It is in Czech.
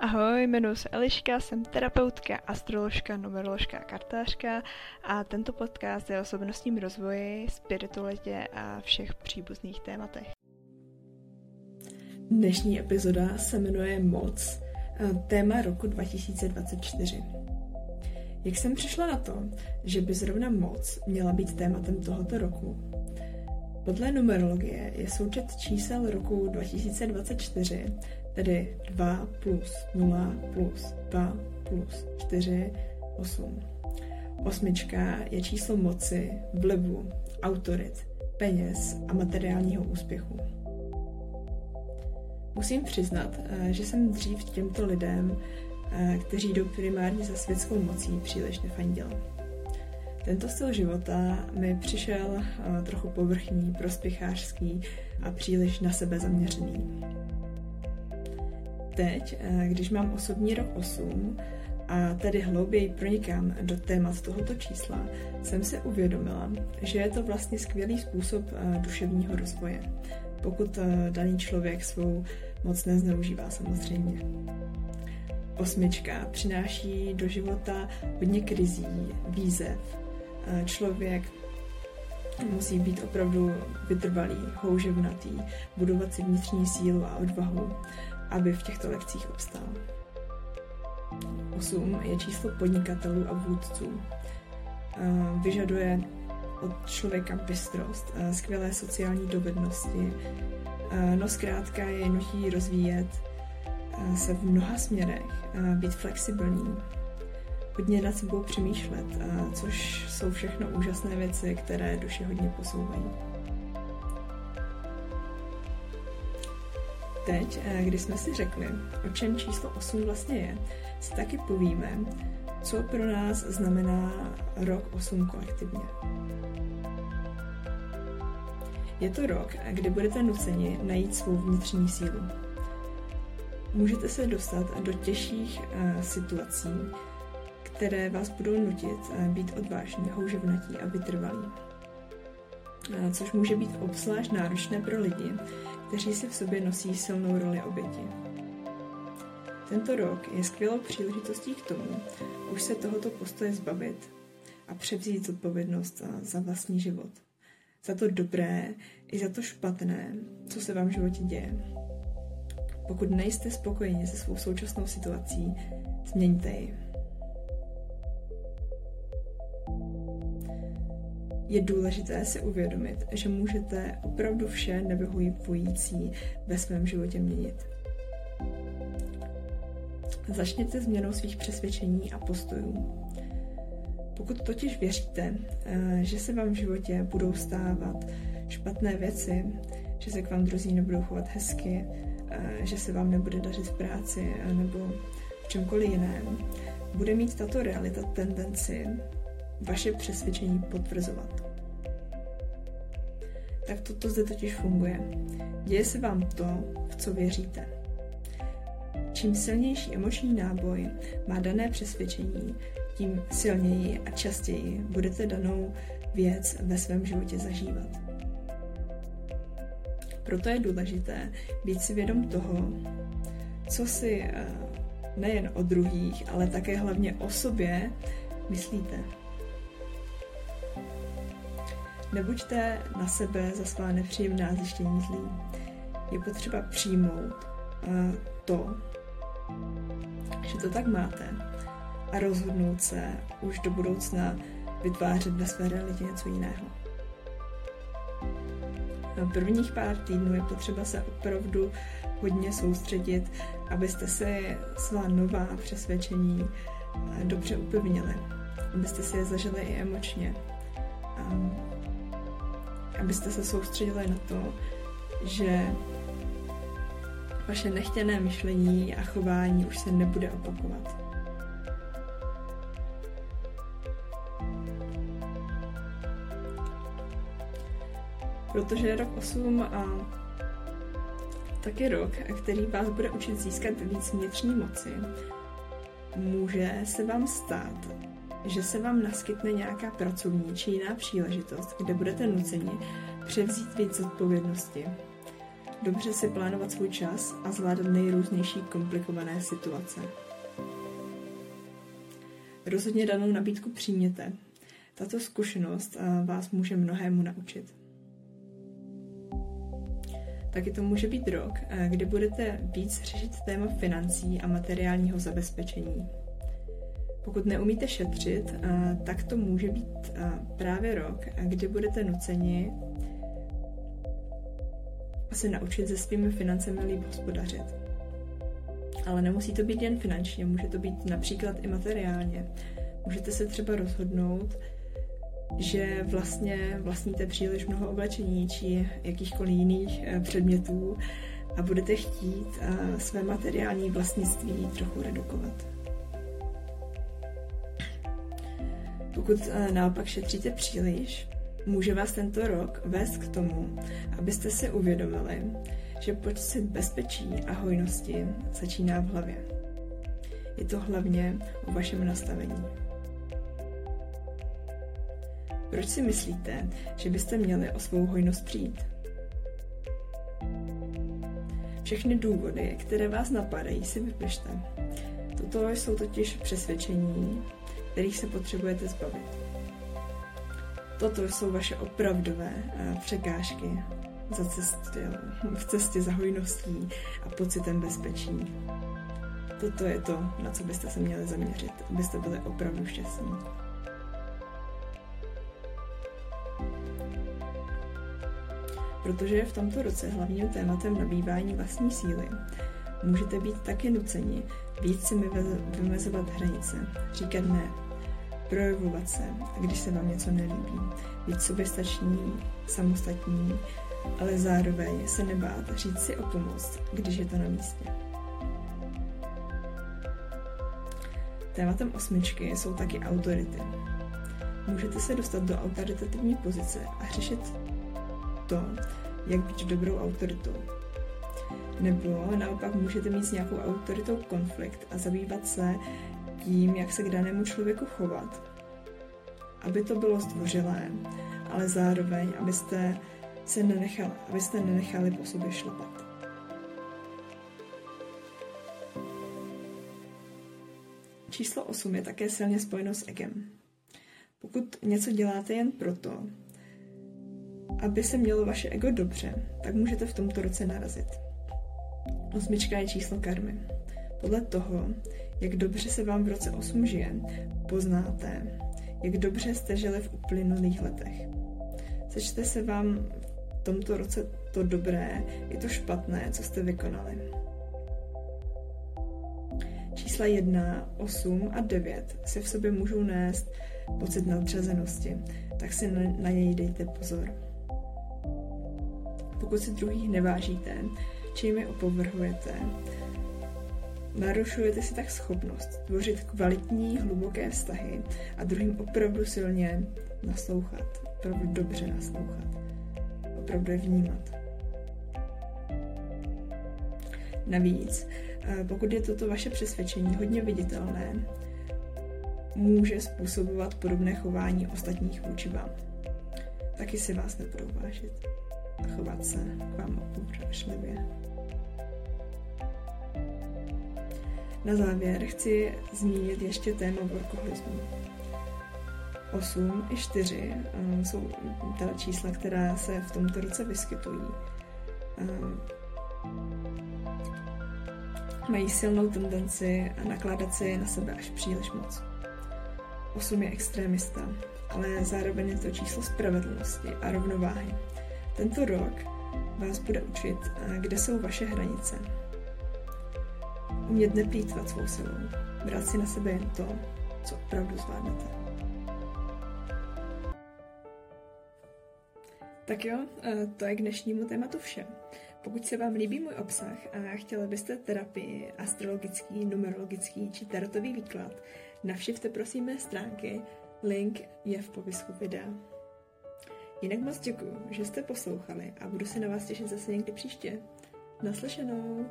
Ahoj, jmenuji se Eliška, jsem terapeutka, astroložka, numeroložka a kartářka a tento podcast je o osobnostním rozvoji, spiritualitě a všech příbuzných tématech. Dnešní epizoda se jmenuje Moc, téma roku 2024. Jak jsem přišla na to, že by zrovna moc měla být tématem tohoto roku? Podle numerologie je součet čísel roku 2024 tedy 2 plus 0 plus 2 plus 4, 8. Osmička je číslo moci, vlivu, autorit, peněz a materiálního úspěchu. Musím přiznat, eh, že jsem dřív těmto lidem, eh, kteří jdou primárně za světskou mocí, příliš nefandila. Tento styl života mi přišel eh, trochu povrchní, prospěchářský a příliš na sebe zaměřený teď, eh, když mám osobní rok 8 a tedy hlouběji pronikám do témat tohoto čísla, jsem se uvědomila, že je to vlastně skvělý způsob eh, duševního rozvoje, pokud daný člověk svou moc nezneužívá samozřejmě. Osmička přináší do života hodně krizí, výzev. Člověk musí být opravdu vytrvalý, houževnatý, budovat si vnitřní sílu a odvahu aby v těchto lekcích obstál. 8 je číslo podnikatelů a vůdců. Vyžaduje od člověka bystrost, skvělé sociální dovednosti, no zkrátka je nutí rozvíjet se v mnoha směrech, být flexibilní, hodně nad sebou přemýšlet, což jsou všechno úžasné věci, které duši hodně posouvají. teď, eh, když jsme si řekli, o čem číslo 8 vlastně je, si taky povíme, co pro nás znamená rok 8 kolektivně. Je to rok, kdy budete nuceni najít svou vnitřní sílu. Můžete se dostat do těžších uh, situací, které vás budou nutit uh, být odvážní, houževnatí a vytrvalí. Uh, což může být obzvlášť náročné pro lidi, kteří si v sobě nosí silnou roli oběti. Tento rok je skvělou příležitostí k tomu, už se tohoto postoje zbavit a převzít zodpovědnost za vlastní život. Za to dobré i za to špatné, co se vám v životě děje. Pokud nejste spokojeni se svou současnou situací, změňte ji. Je důležité si uvědomit, že můžete opravdu vše nevyhovující ve svém životě měnit. Začněte změnou svých přesvědčení a postojů. Pokud totiž věříte, eh, že se vám v životě budou stávat špatné věci, že se k vám druzí nebudou chovat hezky, eh, že se vám nebude dařit v práci nebo v čemkoliv jiném, bude mít tato realita tendenci vaše přesvědčení potvrzovat. Tak toto zde totiž funguje. Děje se vám to, v co věříte. Čím silnější emoční náboj má dané přesvědčení, tím silněji a častěji budete danou věc ve svém životě zažívat. Proto je důležité být si vědom toho, co si eh, nejen o druhých, ale také hlavně o sobě myslíte. Nebuďte na sebe za svá nepříjemná zjištění zlý. Je potřeba přijmout uh, to, že to tak máte a rozhodnout se už do budoucna vytvářet ve své realitě něco jiného. Na prvních pár týdnů je potřeba se opravdu hodně soustředit, abyste si svá nová přesvědčení eh, dobře upevnili, abyste si je zažili i emočně. Abyste se soustředili na to, že vaše nechtěné myšlení a chování už se nebude opakovat. Protože rok 8 a taky rok, který vás bude učit získat víc vnitřní moci, může se vám stát, že se vám naskytne nějaká pracovní či jiná příležitost, kde budete nuceni převzít víc odpovědnosti. dobře si plánovat svůj čas a zvládat nejrůznější komplikované situace. Rozhodně danou nabídku přijměte. Tato zkušenost eh, vás může mnohému naučit. Taky to může být rok, eh, kdy budete víc řešit téma financí a materiálního zabezpečení. Pokud neumíte šetřit, eh, tak to může být právě rok, kdy budete nuceni se naučit se svými financemi líp hospodařit. Ale nemusí to být jen finančně, může to být například i materiálně. Můžete se třeba rozhodnout, že vlastně vlastníte příliš mnoho oblečení či jakýchkoliv jiných eh, předmětů a budete chtít eh, své materiální vlastnictví trochu redukovat. Pokud eh, naopak šetříte příliš, může vás tento rok vést k tomu, abyste si uvědomili, že pocit bezpečí a hojnosti začíná v hlavě. Je to hlavně o vašem nastavení. Proč si myslíte, že byste měli o svou hojnost přijít? Všechny důvody, které vás napadají, si vypište. Toto jsou totiž přesvědčení, kterých se potřebujete zbavit. Toto jsou vaše opravdové eh, překážky za cestě, v cestě za hojností a pocitem bezpečí. Toto je to, na co byste se měli zaměřit, abyste byli opravdu šťastní. Protože v tomto roce hlavním tématem nabývání vlastní síly, můžete být taky nuceni víc si vymezovat hranice, říkat ne, projevovat se, když se vám něco nelíbí, být soběstační, samostatní, ale zároveň se nebát říct si o pomoc, když je to na místě. Tématem osmičky jsou taky autority. Můžete se dostat do autoritativní pozice a řešit to, jak být dobrou autoritou. Nebo naopak můžete mít s nějakou autoritou konflikt a zabývat se tím, jak se k danému člověku chovat, aby to bylo zdvořilé, ale zároveň, abyste se nenechali, abyste nenechali po sobě šlapat. Číslo 8 je také silně spojeno s egem. Pokud něco děláte jen proto, aby se mělo vaše ego dobře, tak můžete v tomto roce narazit. Osmička je číslo karmy. Podle toho, jak dobře se vám v roce 8 žije, poznáte, jak dobře jste žili v uplynulých letech. Sečte se vám v tomto roce to dobré i to špatné, co jste vykonali. Čísla 1, 8 a 9 si v sobě můžou nést pocit nadřazenosti, tak si na, na něj dejte pozor. Pokud si druhých nevážíte, čím je opovrhujete, Narušujete si tak schopnost tvořit kvalitní, hluboké vztahy a druhým opravdu silně naslouchat, opravdu dobře naslouchat, opravdu je vnímat. Navíc, eh, pokud je toto vaše přesvědčení hodně viditelné, může způsobovat podobné chování ostatních vůči vám. Taky si vás nebudou vážit a chovat se k vám opovršlivě. Na závěr chci zmínit ještě téma workoholismu. 8 i 4 uh, eh, jsou teda čísla, která se v tomto roce vyskytují. Uh, mají silnou tendenci nakládat si na sebe až příliš moc. 8 je extrémista, ale zároveň je to číslo spravedlnosti a rovnováhy. Tento rok vás bude učit, kde jsou vaše hranice, Umět neplýtvat svou silou. Brát si na sebe jen to, co opravdu zvládnete. Tak jo, eh, to je k dnešnímu tématu vše. Pokud se vám líbí můj obsah a chtěli byste terapii, astrologický, numerologický či tarotový výklad, navštivte prosím mé stránky, link je v popisku videa. Jinak moc děkuji, že jste poslouchali a budu se na vás těšit zase někdy příště. Naslyšenou!